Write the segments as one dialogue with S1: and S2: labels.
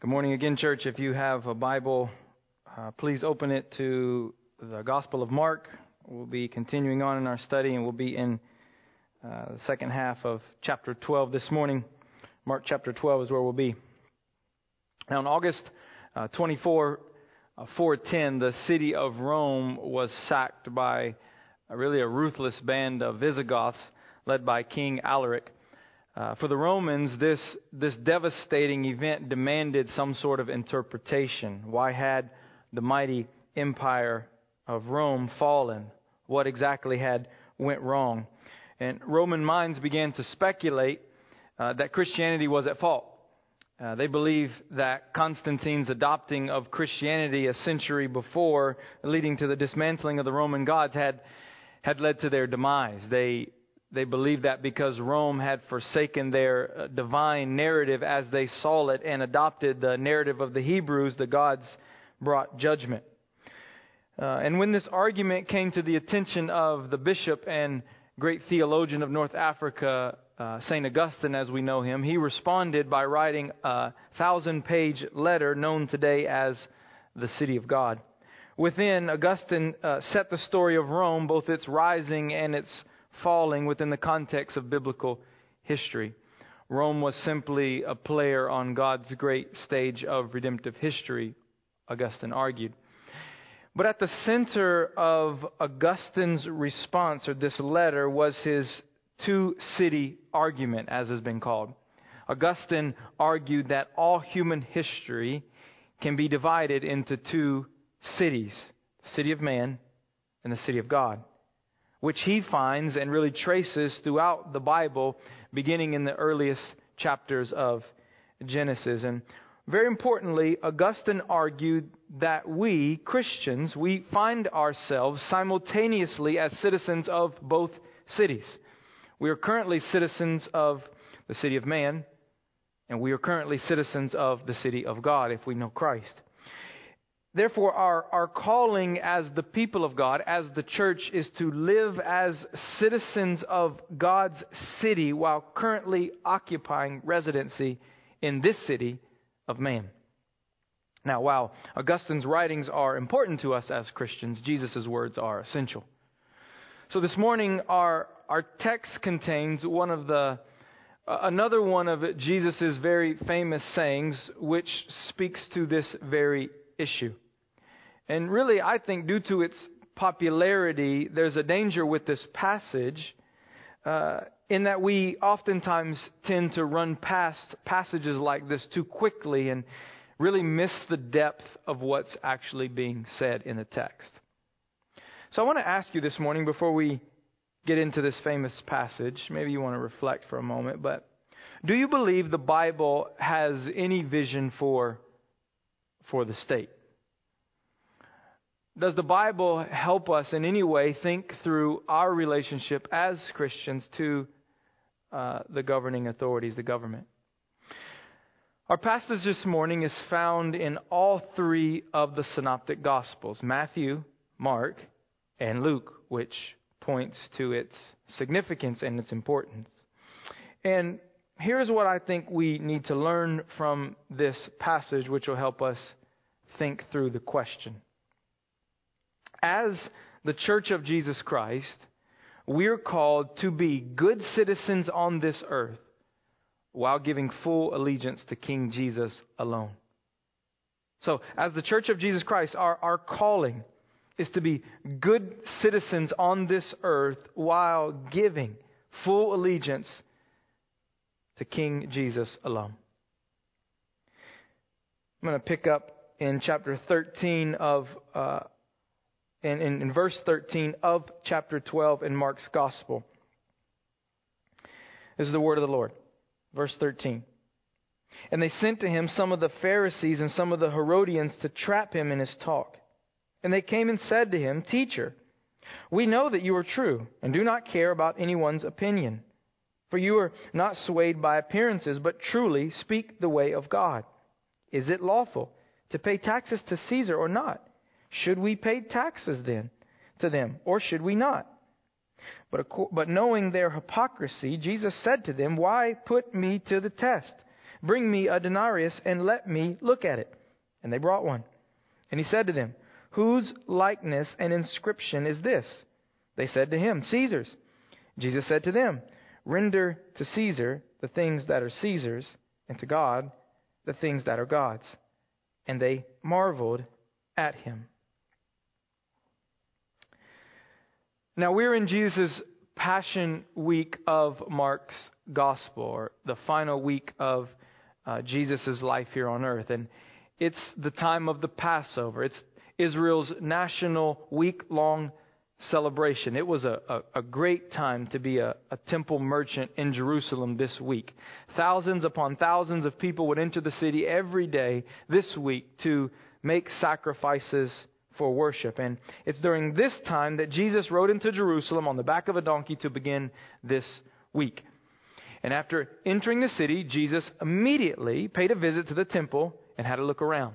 S1: Good morning again, church. If you have a Bible, uh, please open it to the Gospel of Mark. We'll be continuing on in our study, and we'll be in uh, the second half of chapter 12 this morning. Mark chapter 12 is where we'll be. Now, on August uh, 24, uh, 410, the city of Rome was sacked by really a ruthless band of Visigoths led by King Alaric. Uh, for the Romans, this, this devastating event demanded some sort of interpretation. Why had the mighty empire of Rome fallen? What exactly had went wrong? And Roman minds began to speculate uh, that Christianity was at fault. Uh, they believe that Constantine's adopting of Christianity a century before, leading to the dismantling of the Roman gods, had had led to their demise. They they believed that because Rome had forsaken their uh, divine narrative as they saw it and adopted the narrative of the Hebrews, the gods brought judgment. Uh, and when this argument came to the attention of the bishop and great theologian of North Africa, uh, St. Augustine as we know him, he responded by writing a thousand page letter known today as the City of God. Within, Augustine uh, set the story of Rome, both its rising and its falling within the context of biblical history. Rome was simply a player on God's great stage of redemptive history, Augustine argued. But at the center of Augustine's response, or this letter, was his two city argument, as has been called. Augustine argued that all human history can be divided into two cities the city of man and the city of God which he finds and really traces throughout the Bible, beginning in the earliest chapters of Genesis. And very importantly, Augustine argued that we, Christians, we find ourselves simultaneously as citizens of both cities. We are currently citizens of the city of man, and we are currently citizens of the city of God if we know Christ. Therefore, our, our calling as the people of God, as the church, is to live as citizens of God's city while currently occupying residency in this city of man. Now, while Augustine's writings are important to us as Christians, Jesus' words are essential. So this morning, our, our text contains one of the another one of Jesus' very famous sayings, which speaks to this very issue. And really, I think due to its popularity, there's a danger with this passage uh, in that we oftentimes tend to run past passages like this too quickly and really miss the depth of what's actually being said in the text. So I want to ask you this morning before we get into this famous passage, maybe you want to reflect for a moment, but do you believe the Bible has any vision for for the state? Does the Bible help us in any way think through our relationship as Christians to uh, the governing authorities, the government? Our passage this morning is found in all three of the synoptic gospels Matthew, Mark, and Luke, which points to its significance and its importance. And here's what I think we need to learn from this passage, which will help us think through the question as the church of Jesus Christ, we're called to be good citizens on this earth while giving full allegiance to King Jesus alone. So, as the church of Jesus Christ, our, our calling is to be good citizens on this earth while giving full allegiance to King Jesus alone. I'm going to pick up in chapter 13 of uh, in, in, in verse 13 of chapter 12 in Mark's Gospel. This is the word of the Lord. Verse 13. And they sent to him some of the Pharisees and some of the Herodians to trap him in his talk. And they came and said to him, Teacher, we know that you are true and do not care about anyone's opinion. For you are not swayed by appearances, but truly speak the way of God. Is it lawful to pay taxes to Caesar or not? Should we pay taxes then to them, or should we not? But, but knowing their hypocrisy, Jesus said to them, Why put me to the test? Bring me a denarius and let me look at it. And they brought one. And he said to them, Whose likeness and inscription is this? They said to him, Caesar's. Jesus said to them, Render to Caesar the things that are Caesar's, and to God the things that are God's. And they marveled at him. Now we're in Jesus' Passion Week of Mark's Gospel, or the final week of uh, Jesus' life here on earth. And it's the time of the Passover. It's Israel's national week long celebration. It was a, a, a, great time to be a, a temple merchant in Jerusalem this week. Thousands upon thousands of people would enter the city every day this week to make sacrifices for worship. And it's during this time that Jesus rode into Jerusalem on the back of a donkey to begin this week. And after entering the city, Jesus immediately paid a visit to the temple and had a look around.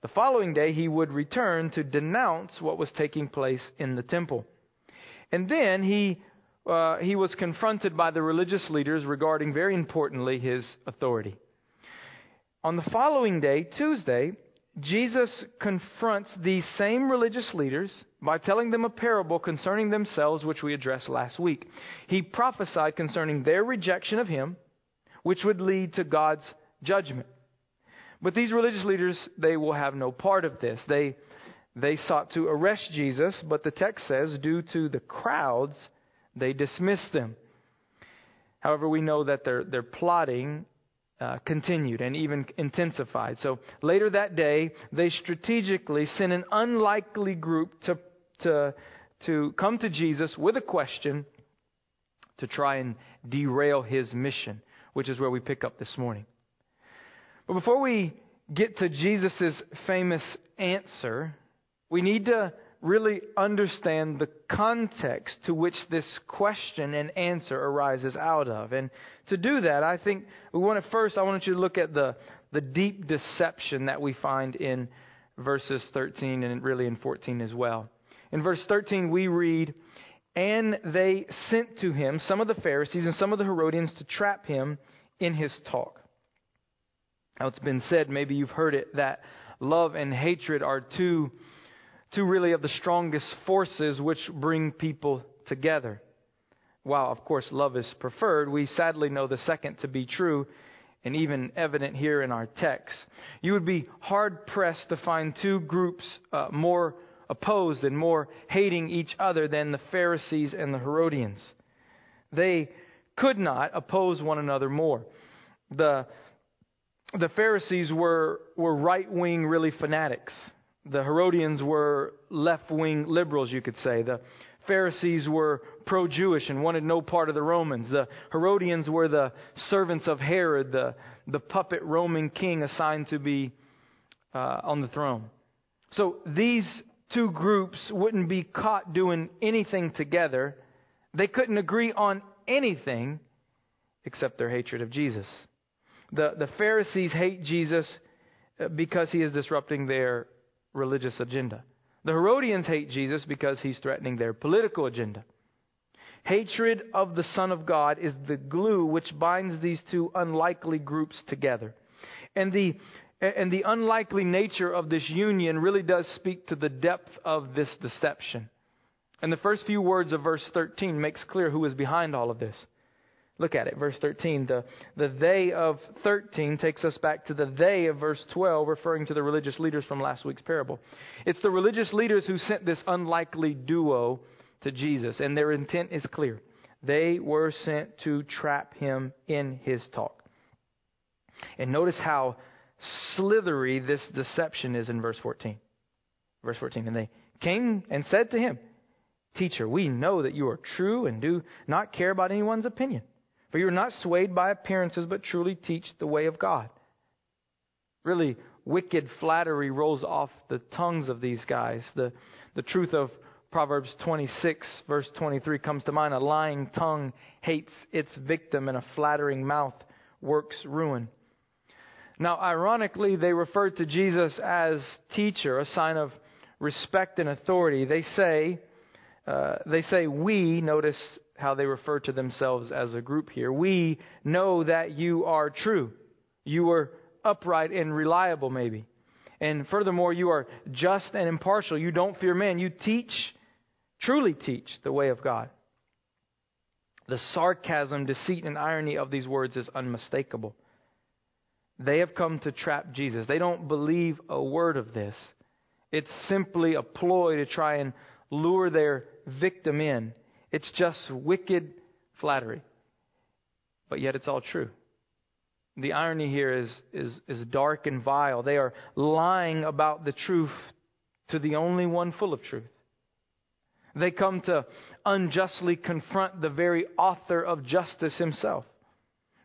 S1: The following day, he would return to denounce what was taking place in the temple. And then he, uh, he was confronted by the religious leaders regarding, very importantly, his authority. On the following day, Tuesday, Jesus confronts these same religious leaders by telling them a parable concerning themselves, which we addressed last week. He prophesied concerning their rejection of him, which would lead to God's judgment. But these religious leaders, they will have no part of this. They, they sought to arrest Jesus, but the text says, due to the crowds, they dismissed them. However, we know that they're, they're plotting uh, continued and even intensified. So later that day, they strategically sent an unlikely group to, to, to come to Jesus with a question to try and derail his mission, which is where we pick up this morning. But before we get to Jesus' famous answer, we need to really understand the context to which this question and answer arises out of. And to do that, I think we want to first, I want you to look at the, the deep deception that we find in verses 13 and really in 14 as well. In verse 13, we read, And they sent to him some of the Pharisees and some of the Herodians to trap him in his talk. Now, it's been said, maybe you've heard it, that love and hatred are two, two really of the strongest forces which bring people together. While, of course, love is preferred, we sadly know the second to be true and even evident here in our text. You would be hard pressed to find two groups uh, more opposed and more hating each other than the Pharisees and the Herodians. They could not oppose one another more. The the Pharisees were, were right wing, really fanatics. The Herodians were left wing liberals, you could say. The Pharisees were pro Jewish and wanted no part of the Romans. The Herodians were the servants of Herod, the, the puppet Roman king assigned to be uh, on the throne. So these two groups wouldn't be caught doing anything together. They couldn't agree on anything except their hatred of Jesus. The, the Pharisees hate Jesus uh, because he is disrupting their religious agenda. The Herodians hate Jesus because he's threatening their political agenda. Hatred of the Son of God is the glue which binds these two unlikely groups together. And the, and the unlikely nature of this union really does speak to the depth of this deception. And the first few words of verse 13 makes clear who is behind all of this. Look at it, verse 13. The, the they of 13 takes us back to the they of verse 12, referring to the religious leaders from last week's parable. It's the religious leaders who sent this unlikely duo to Jesus, and their intent is clear. They were sent to trap him in his talk. And notice how slithery this deception is in verse 14. Verse 14. And they came and said to him, Teacher, we know that you are true and do not care about anyone's opinion for you are not swayed by appearances, but truly teach the way of God. Really, wicked flattery rolls off the tongues of these guys. The, the truth of Proverbs 26, verse 23, comes to mind. A lying tongue hates its victim, and a flattering mouth works ruin. Now, ironically, they refer to Jesus as teacher, a sign of respect and authority. They say, uh, they say we, notice how they refer to themselves as a group here. We know that you are true. You are upright and reliable, maybe. And furthermore, you are just and impartial. You don't fear men. You teach, truly teach, the way of God. The sarcasm, deceit, and irony of these words is unmistakable. They have come to trap Jesus. They don't believe a word of this. It's simply a ploy to try and lure their victim in. It's just wicked flattery. But yet it's all true. The irony here is, is, is dark and vile. They are lying about the truth to the only one full of truth. They come to unjustly confront the very author of justice himself.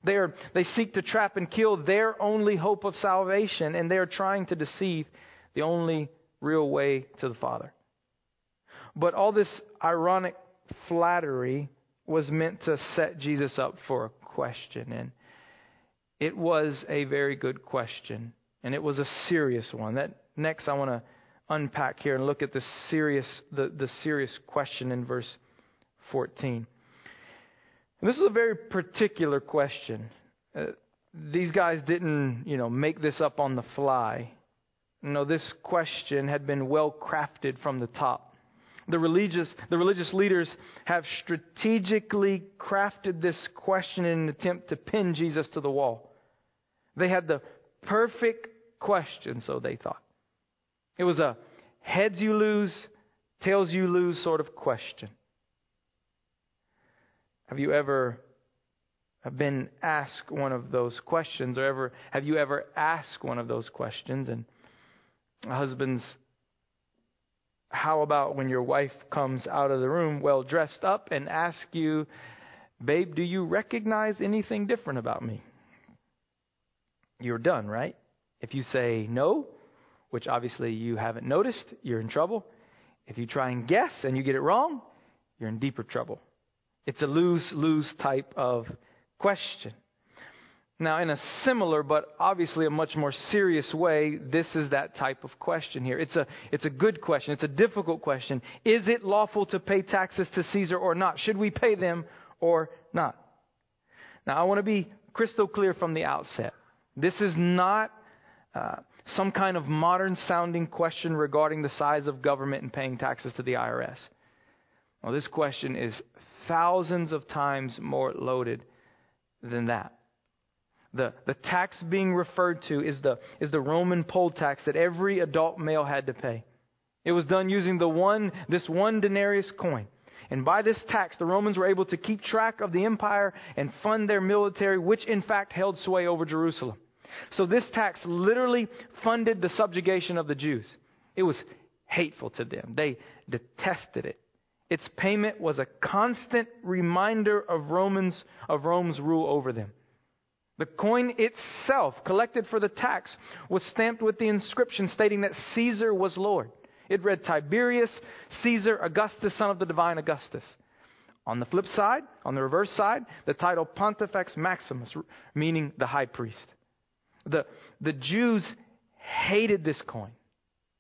S1: They, are, they seek to trap and kill their only hope of salvation, and they are trying to deceive the only real way to the Father. But all this ironic flattery was meant to set Jesus up for a question. And it was a very good question. And it was a serious one. That next I want to unpack here and look at the serious the, the serious question in verse 14. And this is a very particular question. Uh, these guys didn't, you know, make this up on the fly. No, this question had been well crafted from the top. The religious, the religious leaders have strategically crafted this question in an attempt to pin Jesus to the wall. They had the perfect question, so they thought. It was a heads you lose, tails you lose sort of question. Have you ever been asked one of those questions, or ever have you ever asked one of those questions? And husbands, how about when your wife comes out of the room well dressed up and asks you, Babe, do you recognize anything different about me? You're done, right? If you say no, which obviously you haven't noticed, you're in trouble. If you try and guess and you get it wrong, you're in deeper trouble. It's a lose lose type of question. Now, in a similar but obviously a much more serious way, this is that type of question here. It's a, it's a good question. It's a difficult question. Is it lawful to pay taxes to Caesar or not? Should we pay them or not? Now, I want to be crystal clear from the outset. This is not uh, some kind of modern sounding question regarding the size of government and paying taxes to the IRS. Well, this question is thousands of times more loaded than that. The, the tax being referred to is the, is the Roman poll tax that every adult male had to pay. It was done using the one, this one denarius coin. And by this tax, the Romans were able to keep track of the empire and fund their military, which in fact held sway over Jerusalem. So this tax literally funded the subjugation of the Jews. It was hateful to them. They detested it. Its payment was a constant reminder of Romans of Rome's rule over them. The coin itself, collected for the tax, was stamped with the inscription stating that Caesar was Lord. It read Tiberius Caesar Augustus, son of the divine Augustus. On the flip side, on the reverse side, the title Pontifex Maximus, meaning the high priest. The, the Jews hated this coin.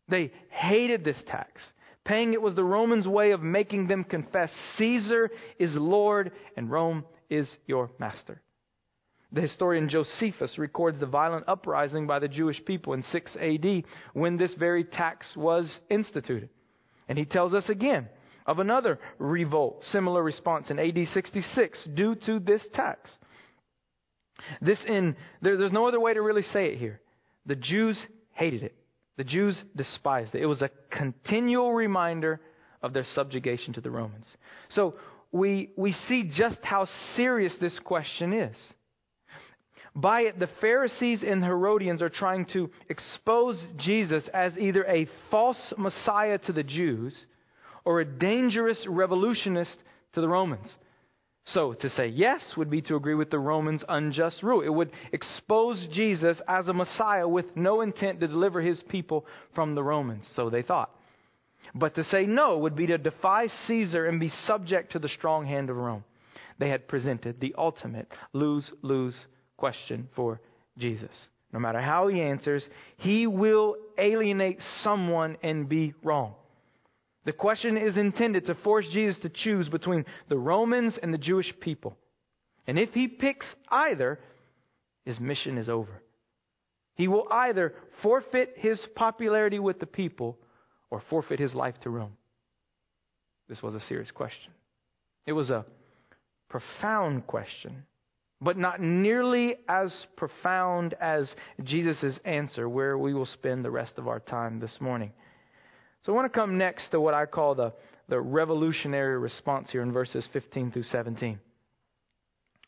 S1: They hated this tax. Paying it was the Romans' way of making them confess Caesar is Lord and Rome is your master. The historian Josephus records the violent uprising by the Jewish people in 6 AD when this very tax was instituted. And he tells us again of another revolt, similar response in AD 66 due to this tax. This in there, there's no other way to really say it here. The Jews hated it. The Jews despised it. It was a continual reminder of their subjugation to the Romans. So we we see just how serious this question is. By it, the Pharisees and Herodians are trying to expose Jesus as either a false Messiah to the Jews or a dangerous revolutionist to the Romans. So, to say yes would be to agree with the Romans' unjust rule. It would expose Jesus as a Messiah with no intent to deliver his people from the Romans, so they thought. But to say no would be to defy Caesar and be subject to the strong hand of Rome. They had presented the ultimate lose lose question for Jesus. No matter how he answers, he will alienate someone and be wrong. The question is intended to force Jesus to choose between the Romans and the Jewish people. And if he picks either, his mission is over. He will either forfeit his popularity with the people or forfeit his life to Rome. This was a serious question. It was a profound question, but not nearly as profound as Jesus' answer, where we will spend the rest of our time this morning. So I want to come next to what I call the, the revolutionary response here in verses 15 through 17.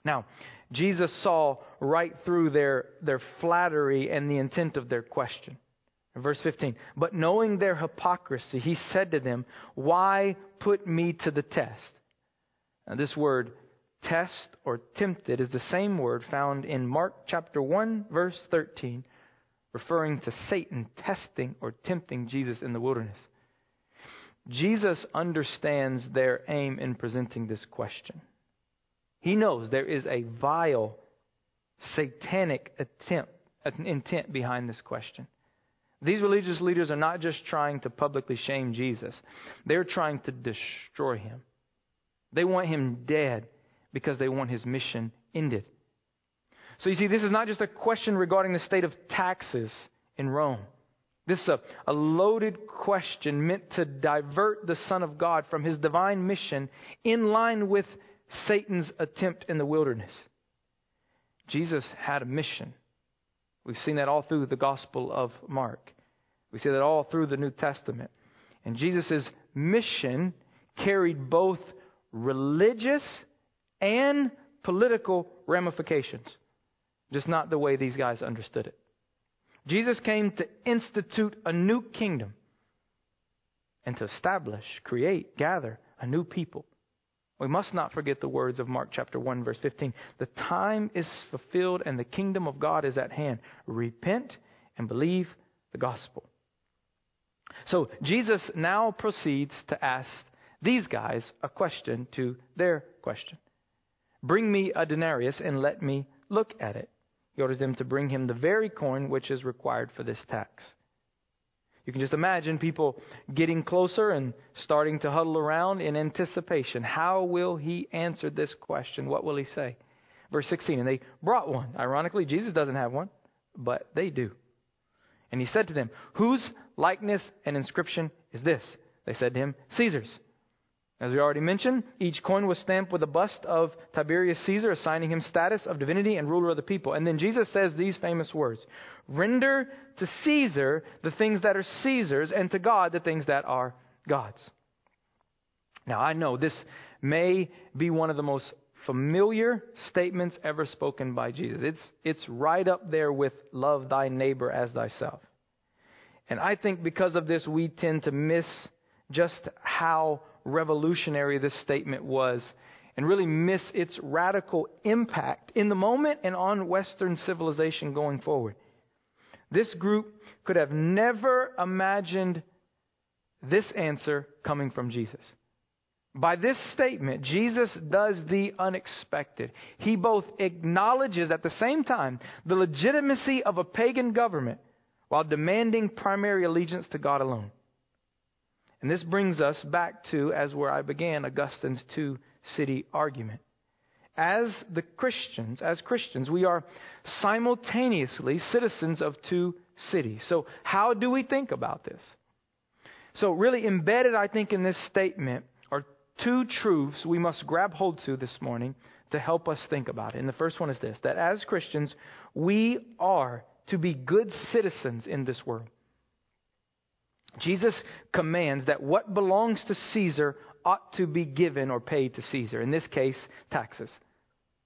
S1: Now, Jesus saw right through their, their flattery and the intent of their question. Verse 15. But knowing their hypocrisy, he said to them, Why put me to the test? Now, this word test or tempted is the same word found in Mark chapter 1, verse 13, referring to Satan testing or tempting Jesus in the wilderness. Jesus understands their aim in presenting this question. He knows there is a vile, satanic attempt, intent behind this question. These religious leaders are not just trying to publicly shame Jesus, they're trying to destroy him. They want him dead because they want his mission ended. So you see, this is not just a question regarding the state of taxes in Rome. This is a, a loaded question meant to divert the Son of God from his divine mission in line with Satan's attempt in the wilderness. Jesus had a mission. We've seen that all through the Gospel of Mark. We see that all through the New Testament. And Jesus' mission carried both religious and political ramifications, just not the way these guys understood it. Jesus came to institute a new kingdom and to establish, create, gather a new people. We must not forget the words of Mark chapter 1 verse 15. The time is fulfilled and the kingdom of God is at hand. Repent and believe the gospel. So Jesus now proceeds to ask these guys a question to their question. Bring me a denarius and let me look at it. He orders them to bring him the very coin which is required for this tax. You can just imagine people getting closer and starting to huddle around in anticipation. How will he answer this question? What will he say? Verse 16, and they brought one. Ironically, Jesus doesn't have one, but they do. And he said to them, Whose likeness and inscription is this? They said to him, Caesar's. As we already mentioned, each coin was stamped with a bust of Tiberius Caesar, assigning him status of divinity and ruler of the people. And then Jesus says these famous words Render to Caesar the things that are Caesar's, and to God the things that are God's. Now, I know this may be one of the most familiar statements ever spoken by Jesus. It's, it's right up there with love thy neighbor as thyself. And I think because of this, we tend to miss just how revolutionary this statement was and really miss its radical impact in the moment and on Western civilization going forward. This group could have never imagined this answer coming from Jesus. By this statement, Jesus does the unexpected. He both acknowledges at the same time the legitimacy of a pagan government while demanding primary allegiance to God alone. And this brings us back to, as where I began, Augustine's two city argument. As the Christians, as Christians, we are simultaneously citizens of two cities. So, how do we think about this? So, really embedded, I think, in this statement are two truths we must grab hold to this morning to help us think about it. And the first one is this that as Christians, we are to be good citizens in this world. Jesus commands that what belongs to Caesar ought to be given or paid to Caesar, in this case, taxes.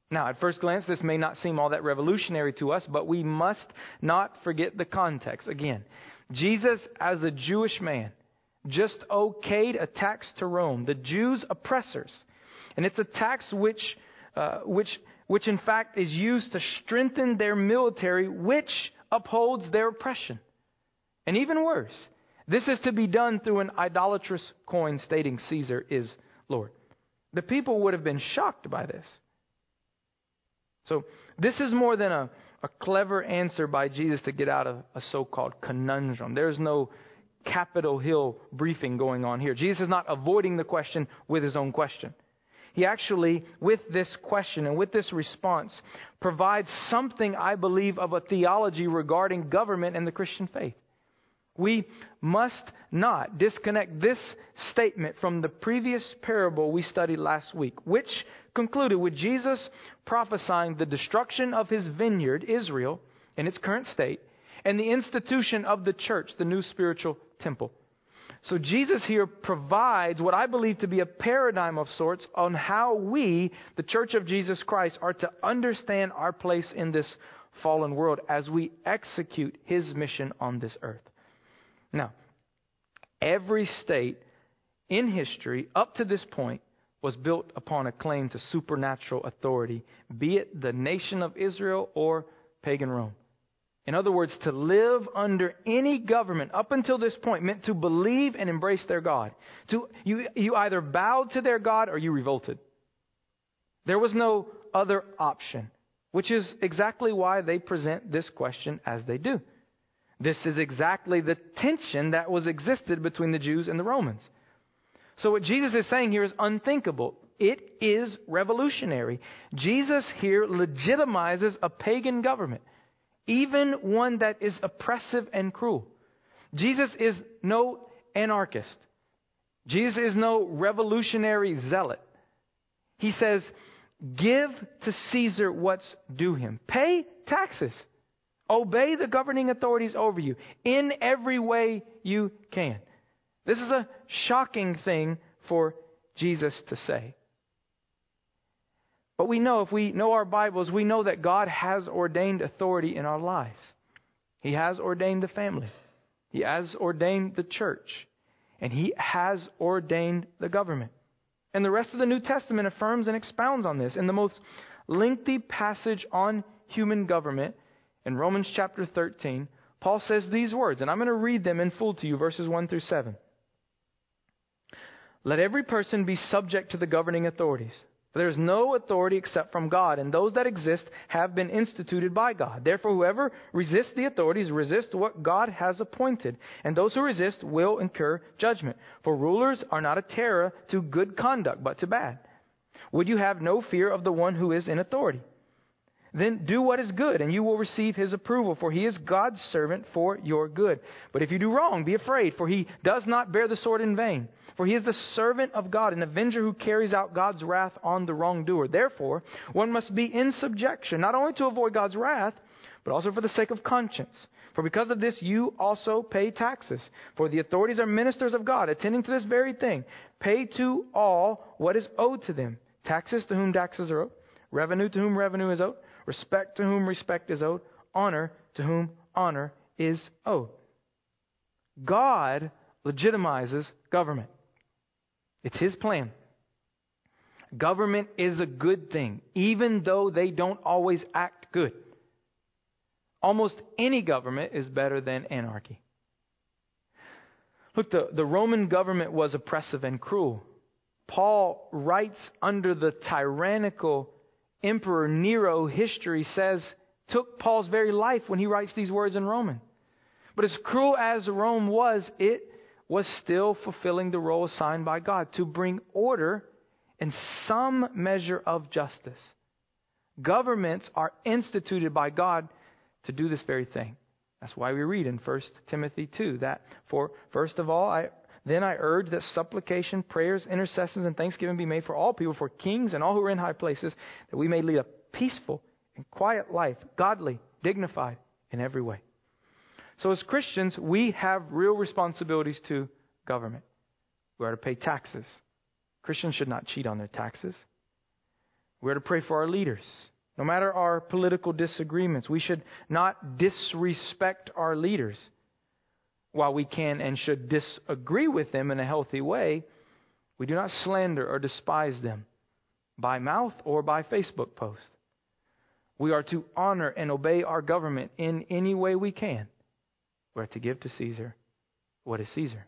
S1: Now, at first glance, this may not seem all that revolutionary to us, but we must not forget the context. Again, Jesus, as a Jewish man, just okayed a tax to Rome, the Jews' oppressors. And it's a tax which, uh, which, which in fact is used to strengthen their military, which upholds their oppression. And even worse, this is to be done through an idolatrous coin stating Caesar is Lord. The people would have been shocked by this. So, this is more than a, a clever answer by Jesus to get out of a so called conundrum. There's no Capitol Hill briefing going on here. Jesus is not avoiding the question with his own question. he actually, with this question and with this response, provides something, I believe, of a theology regarding government and the Christian faith. We must not disconnect this statement from the previous parable we studied last week, which concluded with Jesus prophesying the destruction of his vineyard, Israel, in its current state, and the institution of the church, the new spiritual temple. So Jesus here provides what I believe to be a paradigm of sorts on how we, the church of Jesus Christ, are to understand our place in this fallen world as we execute his mission on this earth. Now, every state in history up to this point was built upon a claim to supernatural authority, be it the nation of Israel or pagan Rome. In other words, to live under any government up until this point meant to believe and embrace their God. To, you, you either bowed to their God or you revolted. There was no other option, which is exactly why they present this question as they do. This is exactly the tension that was existed between the Jews and the Romans. So what Jesus is saying here is unthinkable. It is revolutionary. Jesus here legitimizes a pagan government even one that is oppressive and cruel. Jesus is no anarchist. Jesus is no revolutionary zealot. He says, Give to Caesar what's due him. Pay taxes. Obey the governing authorities over you in every way you can. This is a shocking thing for Jesus to say. But we know, if we know our Bibles, we know that God has ordained authority in our lives. He has ordained the family, He has ordained the church, and He has ordained the government. And the rest of the New Testament affirms and expounds on this. In the most lengthy passage on human government, in Romans chapter 13, Paul says these words, and I'm going to read them in full to you, verses 1 through 7. Let every person be subject to the governing authorities For there is no authority except from God, and those that exist have been instituted by God. Therefore, whoever resists the authorities resists what God has appointed, and those who resist will incur judgment. For rulers are not a terror to good conduct, but to bad. Would you have no fear of the one who is in authority? Then do what is good, and you will receive his approval, for he is God's servant for your good. But if you do wrong, be afraid, for he does not bear the sword in vain. For he is the servant of God, an avenger who carries out God's wrath on the wrongdoer. Therefore, one must be in subjection, not only to avoid God's wrath, but also for the sake of conscience. For because of this, you also pay taxes. For the authorities are ministers of God, attending to this very thing. Pay to all what is owed to them taxes to whom taxes are owed, revenue to whom revenue is owed respect to whom respect is owed, honor to whom honor is owed. God legitimizes government. It's His plan. Government is a good thing, even though they don't always act good. Almost any government is better than anarchy. Look, the, the Roman government was oppressive and cruel. Paul writes under the tyrannical Emperor Nero, history says, took Paul's very life when he writes these words in Romans. But as cruel as Rome was, it was still fulfilling the role assigned by God to bring order and some measure of justice. Governments are instituted by God to do this very thing. That's why we read in 1 Timothy 2 that, for first of all, I then I urge that supplication, prayers, intercessions, and thanksgiving be made for all people, for kings and all who are in high places, that we may lead a peaceful and quiet life, godly, dignified in every way. So, as Christians, we have real responsibilities to government. We are to pay taxes. Christians should not cheat on their taxes. We are to pray for our leaders. No matter our political disagreements, we should not disrespect our leaders while we can and should disagree with them in a healthy way, we do not slander or despise them by mouth or by Facebook post. We are to honor and obey our government in any way we can. We are to give to Caesar what is Caesar.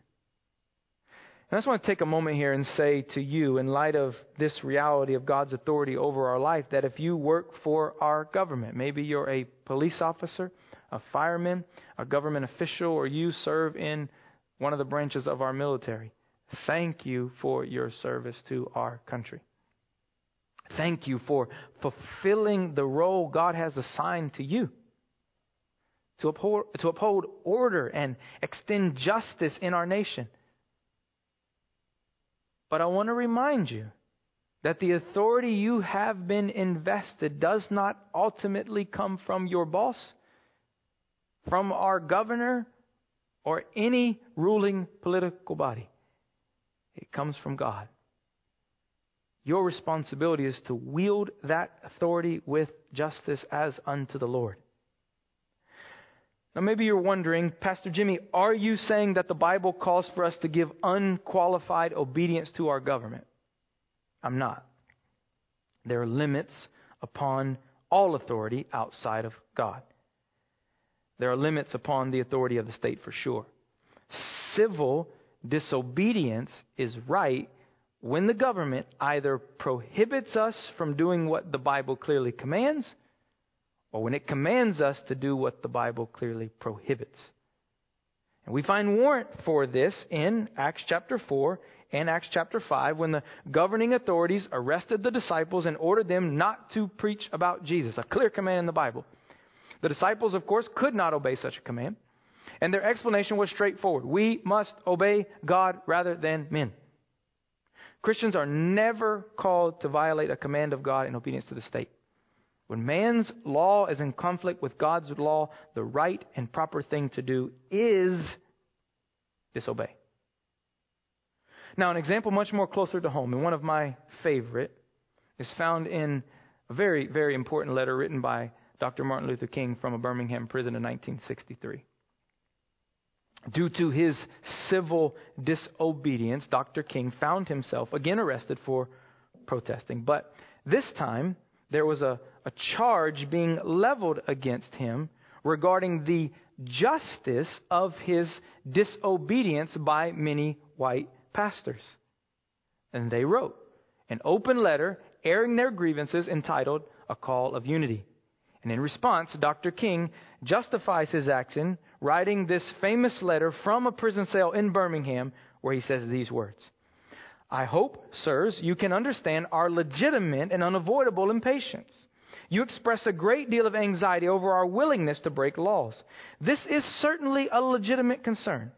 S1: And I just want to take a moment here and say to you, in light of this reality of God's authority over our life, that if you work for our government, maybe you're a police officer, a fireman, a government official, or you serve in one of the branches of our military. Thank you for your service to our country. Thank you for fulfilling the role God has assigned to you to uphold, to uphold order and extend justice in our nation. But I want to remind you that the authority you have been invested does not ultimately come from your boss, from our governor, or any ruling political body. It comes from God. Your responsibility is to wield that authority with justice as unto the Lord. Now, maybe you're wondering, Pastor Jimmy, are you saying that the Bible calls for us to give unqualified obedience to our government? I'm not. There are limits upon all authority outside of God. There are limits upon the authority of the state for sure. Civil disobedience is right when the government either prohibits us from doing what the Bible clearly commands or when it commands us to do what the Bible clearly prohibits. And we find warrant for this in Acts chapter 4 and Acts chapter 5 when the governing authorities arrested the disciples and ordered them not to preach about Jesus, a clear command in the Bible. The disciples, of course, could not obey such a command. And their explanation was straightforward. We must obey God rather than men. Christians are never called to violate a command of God in obedience to the state. When man's law is in conflict with God's law, the right and proper thing to do is disobey. Now, an example much more closer to home, and one of my favorite, is found in a very, very important letter written by Dr. Martin Luther King from a Birmingham prison in 1963. Due to his civil disobedience, Dr. King found himself again arrested for protesting. But this time, there was a, a charge being leveled against him regarding the justice of his disobedience by many white pastors. And they wrote an open letter airing their grievances entitled A Call of Unity. And in response, Dr. King justifies his action writing this famous letter from a prison cell in Birmingham where he says these words I hope, sirs, you can understand our legitimate and unavoidable impatience. You express a great deal of anxiety over our willingness to break laws. This is certainly a legitimate concern.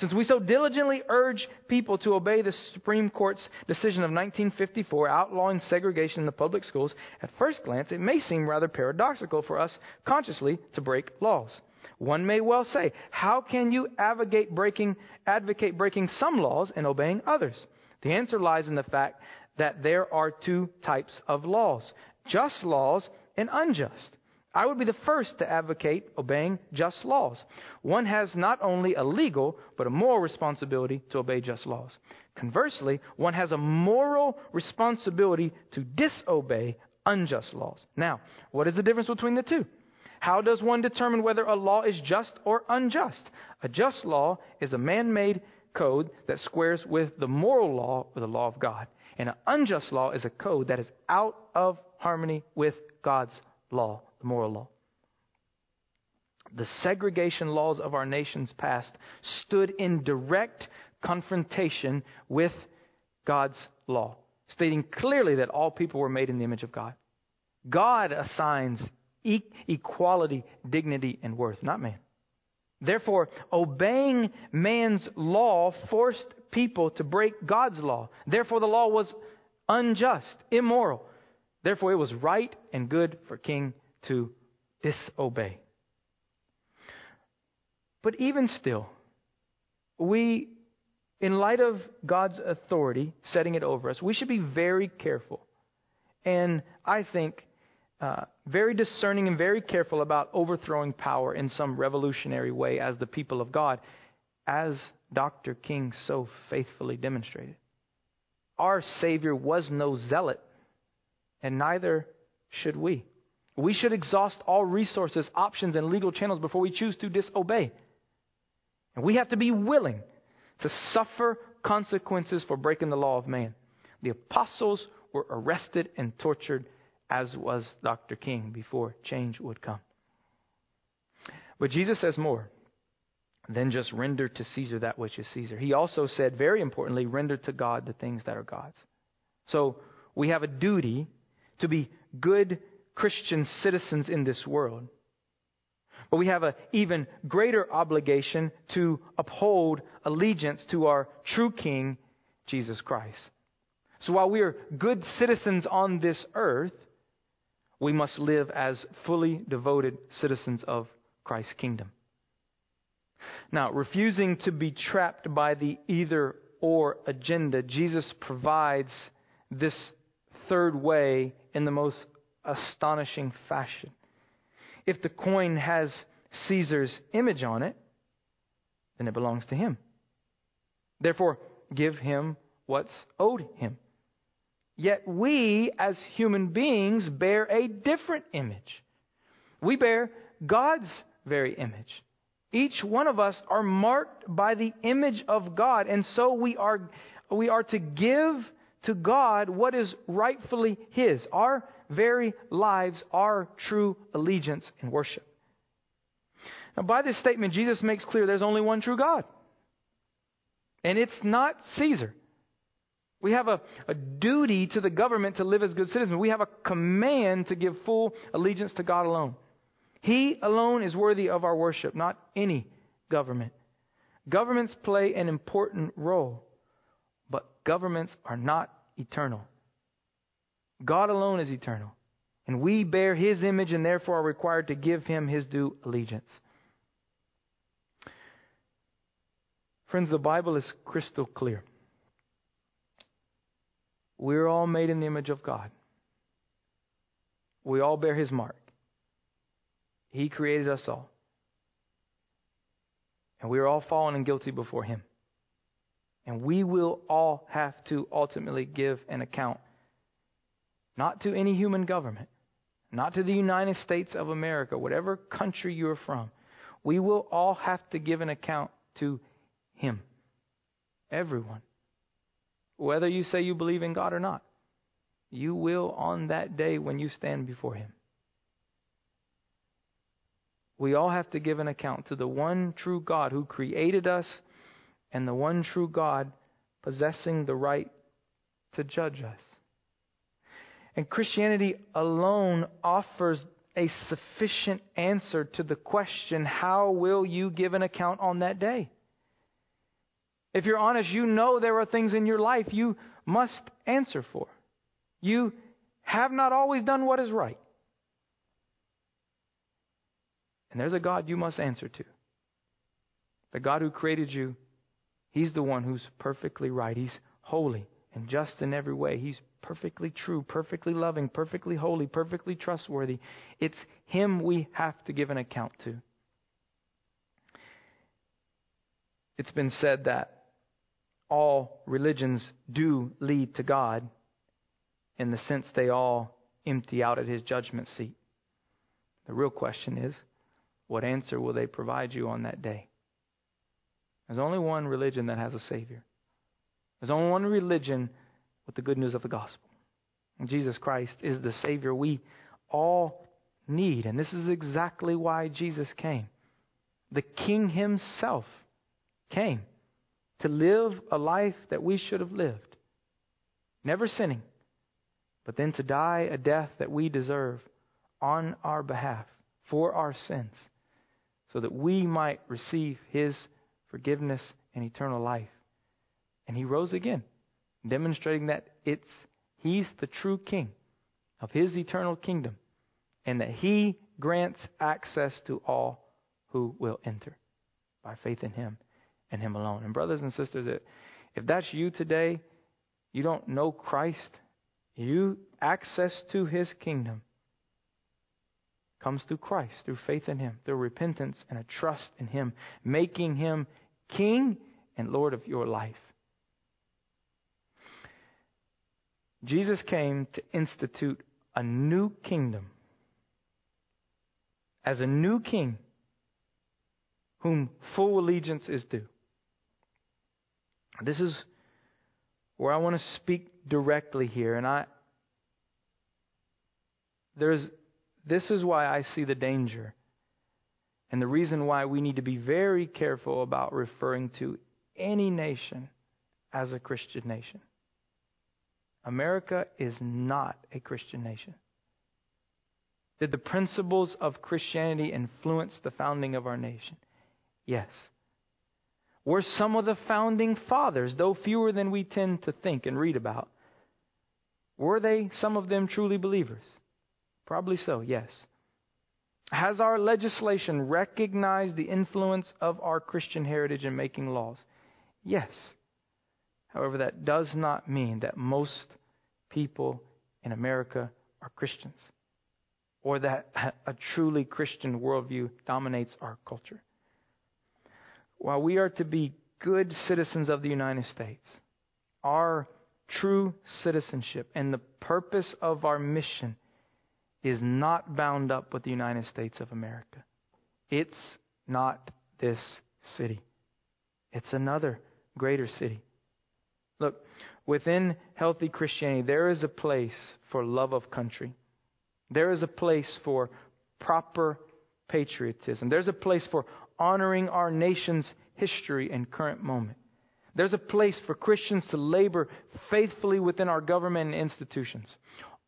S1: Since we so diligently urge people to obey the Supreme Court's decision of 1954 outlawing segregation in the public schools, at first glance it may seem rather paradoxical for us consciously to break laws. One may well say, how can you advocate breaking, advocate breaking some laws and obeying others? The answer lies in the fact that there are two types of laws just laws and unjust. I would be the first to advocate obeying just laws. One has not only a legal, but a moral responsibility to obey just laws. Conversely, one has a moral responsibility to disobey unjust laws. Now, what is the difference between the two? How does one determine whether a law is just or unjust? A just law is a man made code that squares with the moral law or the law of God. And an unjust law is a code that is out of harmony with God's law the moral law. The segregation laws of our nation's past stood in direct confrontation with God's law, stating clearly that all people were made in the image of God. God assigns e- equality, dignity, and worth, not man. Therefore, obeying man's law forced people to break God's law. Therefore, the law was unjust, immoral. Therefore, it was right and good for King to disobey. But even still, we, in light of God's authority setting it over us, we should be very careful. And I think uh, very discerning and very careful about overthrowing power in some revolutionary way as the people of God, as Dr. King so faithfully demonstrated. Our Savior was no zealot, and neither should we. We should exhaust all resources, options, and legal channels before we choose to disobey. And we have to be willing to suffer consequences for breaking the law of man. The apostles were arrested and tortured, as was Dr. King, before change would come. But Jesus says more than just render to Caesar that which is Caesar. He also said, very importantly, render to God the things that are God's. So, we have a duty to be good Christian citizens in this world. But we have an even greater obligation to uphold allegiance to our true King, Jesus Christ. So while we are good citizens on this earth, we must live as fully devoted citizens of Christ's kingdom. Now, refusing to be trapped by the either or agenda, Jesus provides this third way in the most astonishing fashion. If the coin has Caesar's image on it, then it belongs to him. Therefore, give him what's owed him. Yet we, as human beings, bear a different image. We bear God's very image. Each one of us are marked by the image of God, and so we are, we are to give to God what is rightfully His. Our very lives are true allegiance and worship. Now, by this statement, Jesus makes clear there's only one true God. And it's not Caesar. We have a, a duty to the government to live as good citizens. We have a command to give full allegiance to God alone. He alone is worthy of our worship, not any government. Governments play an important role, governments are not eternal. God alone is eternal, and we bear His image and therefore are required to give Him His due allegiance. Friends, the Bible is crystal clear. We're all made in the image of God. We all bear His mark. He created us all. And we are all fallen and guilty before Him. And we will all have to ultimately give an account, not to any human government, not to the United States of America, whatever country you're from. We will all have to give an account to Him. Everyone. Whether you say you believe in God or not, you will on that day when you stand before Him. We all have to give an account to the one true God who created us and the one true God possessing the right to judge us. And Christianity alone offers a sufficient answer to the question how will you give an account on that day? If you're honest, you know there are things in your life you must answer for. You have not always done what is right. And there's a God you must answer to. The God who created you, He's the one who's perfectly right. He's holy and just in every way. He's perfectly true, perfectly loving, perfectly holy, perfectly trustworthy. It's Him we have to give an account to. It's been said that all religions do lead to God in the sense they all empty out at his judgment seat. The real question is, what answer will they provide you on that day? There's only one religion that has a Savior. There's only one religion with the good news of the gospel. And Jesus Christ is the Savior we all need. And this is exactly why Jesus came. The King Himself came to live a life that we should have lived, never sinning, but then to die a death that we deserve on our behalf for our sins, so that we might receive His forgiveness and eternal life. And He rose again, demonstrating that it's He's the true King of His eternal kingdom, and that He grants access to all who will enter by faith in Him and Him alone. And, brothers and sisters, if that's you today, you don't know Christ, you access to His kingdom comes through Christ, through faith in Him, through repentance and a trust in Him, making Him King and Lord of your life. Jesus came to institute a new kingdom as a new king whom full allegiance is due. This is where I want to speak directly here. And I there's this is why I see the danger. And the reason why we need to be very careful about referring to any nation as a Christian nation. America is not a Christian nation. Did the principles of Christianity influence the founding of our nation? Yes. Were some of the founding fathers, though fewer than we tend to think and read about, were they, some of them, truly believers? Probably so, yes. Has our legislation recognized the influence of our Christian heritage in making laws? Yes. However, that does not mean that most people in America are Christians or that a truly Christian worldview dominates our culture. While we are to be good citizens of the United States, our true citizenship and the purpose of our mission is not bound up with the United States of America. It's not this city, it's another greater city. Look, within healthy Christianity, there is a place for love of country. There is a place for proper patriotism. There's a place for honoring our nation's history and current moment. There's a place for Christians to labor faithfully within our government and institutions.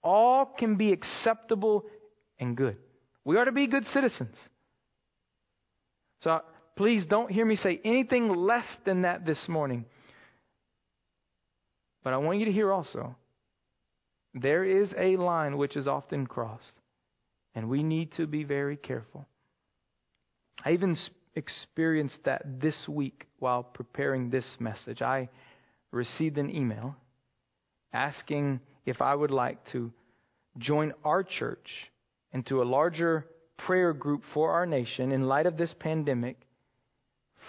S1: All can be acceptable and good. We are to be good citizens. So please don't hear me say anything less than that this morning. But I want you to hear also there is a line which is often crossed, and we need to be very careful. I even experienced that this week while preparing this message. I received an email asking if I would like to join our church into a larger prayer group for our nation in light of this pandemic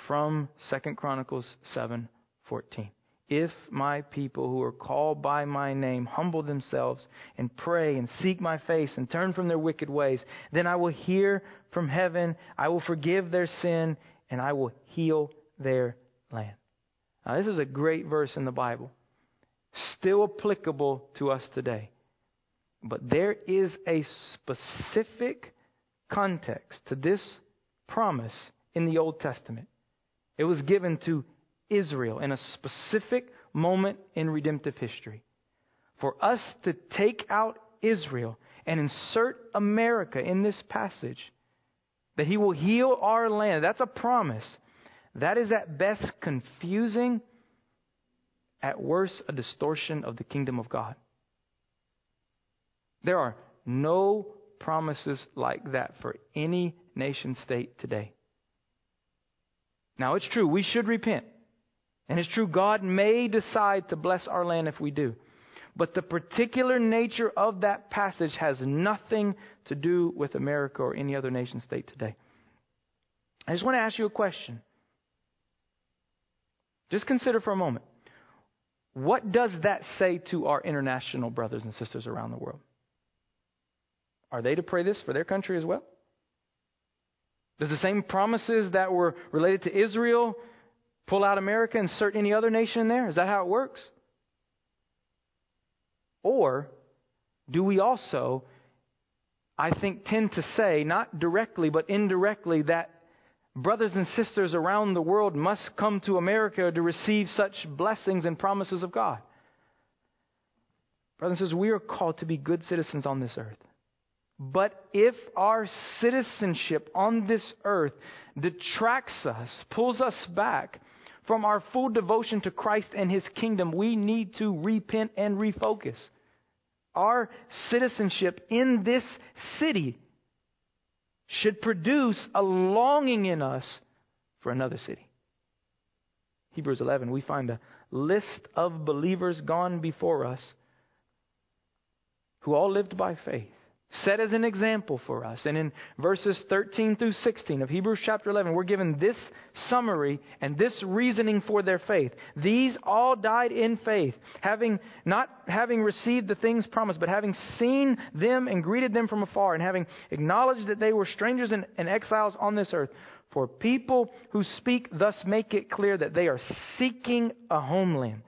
S1: from 2 Chronicles 7:14. If my people who are called by my name humble themselves and pray and seek my face and turn from their wicked ways, then I will hear from heaven, I will forgive their sin, and I will heal their land. Now, this is a great verse in the Bible, still applicable to us today. But there is a specific context to this promise in the Old Testament. It was given to Israel in a specific moment in redemptive history. For us to take out Israel and insert America in this passage, that He will heal our land, that's a promise. That is at best confusing, at worst, a distortion of the kingdom of God. There are no promises like that for any nation state today. Now, it's true, we should repent. And it's true, God may decide to bless our land if we do. But the particular nature of that passage has nothing to do with America or any other nation state today. I just want to ask you a question. Just consider for a moment. What does that say to our international brothers and sisters around the world? Are they to pray this for their country as well? Does the same promises that were related to Israel pull out America and insert any other nation in there? Is that how it works? Or do we also, I think, tend to say, not directly but indirectly, that brothers and sisters around the world must come to America to receive such blessings and promises of God? Brothers and sisters, we are called to be good citizens on this earth. But if our citizenship on this earth detracts us, pulls us back from our full devotion to Christ and His kingdom, we need to repent and refocus. Our citizenship in this city should produce a longing in us for another city. Hebrews 11, we find a list of believers gone before us who all lived by faith set as an example for us. And in verses 13 through 16 of Hebrews chapter 11, we're given this summary and this reasoning for their faith. These all died in faith, having not having received the things promised, but having seen them and greeted them from afar, and having acknowledged that they were strangers and, and exiles on this earth. For people who speak thus make it clear that they are seeking a homeland.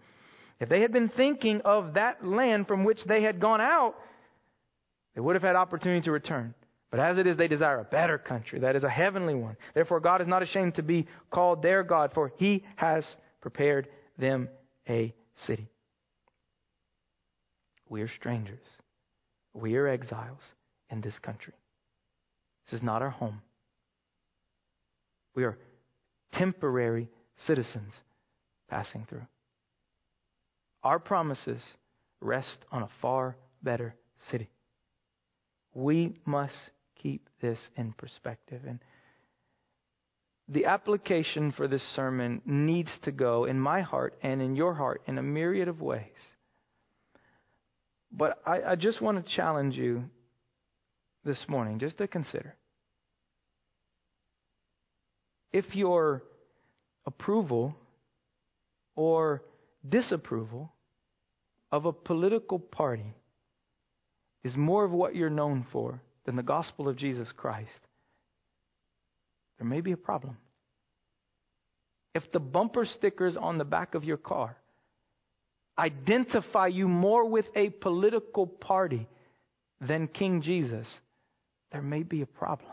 S1: If they had been thinking of that land from which they had gone out, they would have had opportunity to return. But as it is, they desire a better country, that is a heavenly one. Therefore, God is not ashamed to be called their God, for he has prepared them a city. we are strangers. We are exiles in this country. This is not our home. We are temporary citizens passing through. Our promises rest on a far better city. We must keep this in perspective. And the application for this sermon needs to go in my heart and in your heart in a myriad of ways. But I, I just want to challenge you this morning just to consider. If your approval or disapproval of a political party is more of what you're known for than the gospel of Jesus Christ, there may be a problem. If the bumper stickers on the back of your car identify you more with a political party than King Jesus, there may be a problem.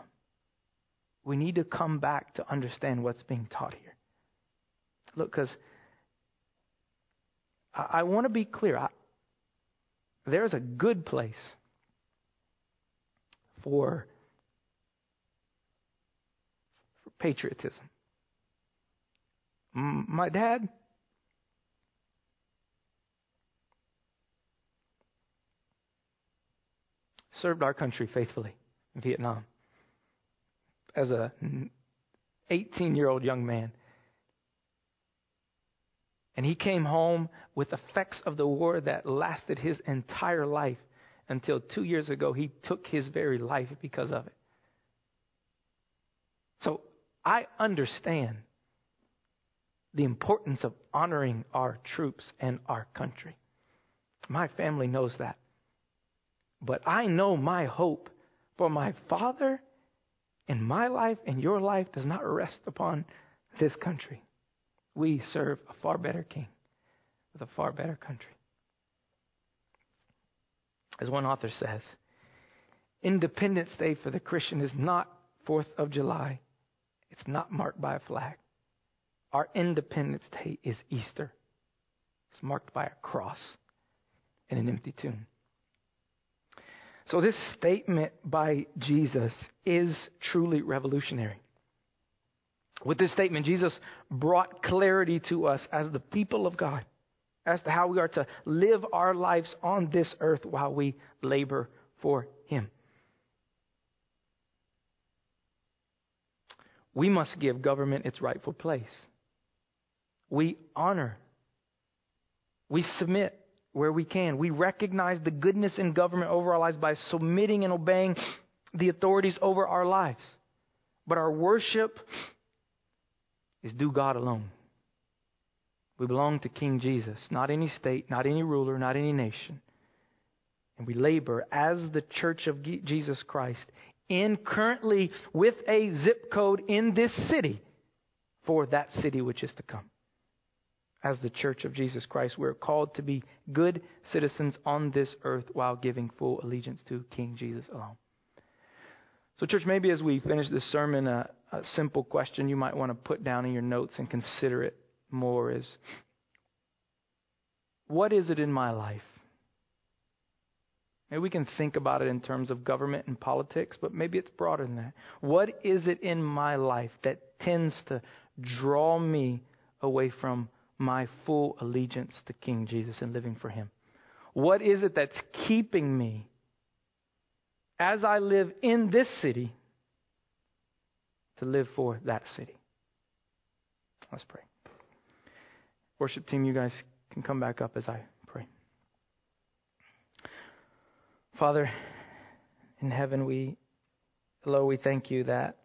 S1: We need to come back to understand what's being taught here. Look, because I, I want to be clear. I, there's a good place for, patriotism. My dad served our country faithfully in Vietnam as a 18 year old young man. And he came home with effects of the war that lasted his entire life until two years ago he took his very life because of it. So I understand the importance of honoring our troops and our country. My family knows that. But I know my hope for my father and my life and your life does not rest upon this country. We serve a far better king with a far better country. As one author says, Independence Day for the Christian is not 4th of July. It's not marked by a flag. Our Independence Day is Easter. It's marked by a cross and an empty tomb. So, this statement by Jesus is truly revolutionary. With this statement, Jesus brought clarity to us as the people of God as to how we are to live our lives on this earth while we labor for Him. We must give government its rightful place. We honor. We submit where we can. We recognize the goodness in government over our lives by submitting and obeying the authorities over our lives. But our worship is due God alone. We belong to King Jesus, not any state, not any ruler, not any nation. And we labor as the church of Jesus Christ in currently with a zip code in this city for that city which is to come as the church of Jesus Christ. We're called to be good citizens on this earth while giving full allegiance to King Jesus alone. So, church, maybe as we finish this sermon, a, a simple question you might want to put down in your notes and consider it more is what is it in my life? Maybe we can think about it in terms of government and politics, but maybe it's broader than that. What is it in my life that tends to draw me away from my full allegiance to King Jesus and living for Him? What is it that's keeping me as I live in this city to live for that city? Let's pray. Worship team, you guys can come back up as I pray. Father, in heaven, we, Lord, we thank you that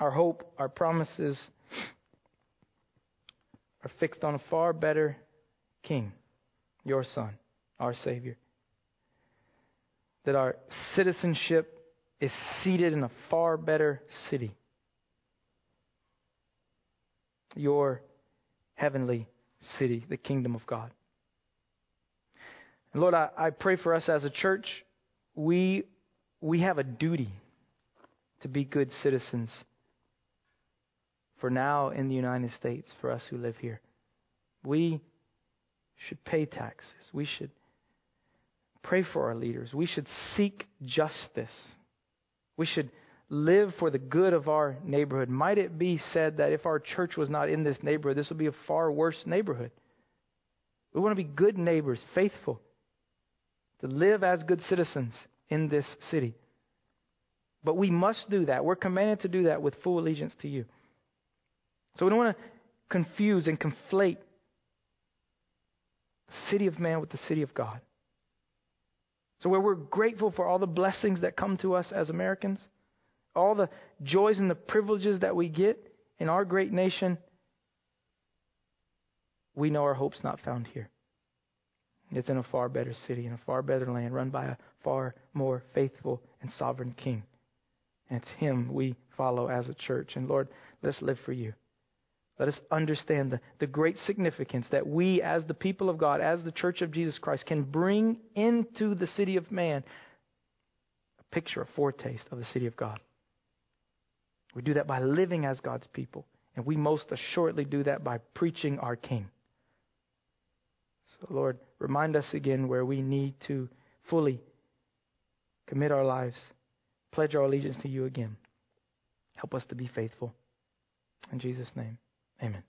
S1: our hope, our promises, are fixed on a far better King, your Son, our Savior. That our citizenship is seated in a far better city, your heavenly city, the kingdom of God. And Lord, I, I pray for us as a church, we, we have a duty to be good citizens for now in the United States, for us who live here. We should pay taxes. We should pray for our leaders. We should seek justice. We should live for the good of our neighborhood. Might it be said that if our church was not in this neighborhood, this would be a far worse neighborhood? We want to be good neighbors, faithful, to live as good citizens in this city. But we must do that. We're commanded to do that with full allegiance to you. So we don't want to confuse and conflate the city of man with the city of God. So, where we're grateful for all the blessings that come to us as Americans, all the joys and the privileges that we get in our great nation, we know our hope's not found here. It's in a far better city, in a far better land, run by a far more faithful and sovereign king. And it's him we follow as a church. And Lord, let's live for you. Let us understand the, the great significance that we, as the people of God, as the church of Jesus Christ, can bring into the city of man a picture, a foretaste of the city of God. We do that by living as God's people. And we most assuredly do that by preaching our King. So, Lord, remind us again where we need to fully commit our lives, pledge our allegiance to you again. Help us to be faithful. In Jesus' name. Amen.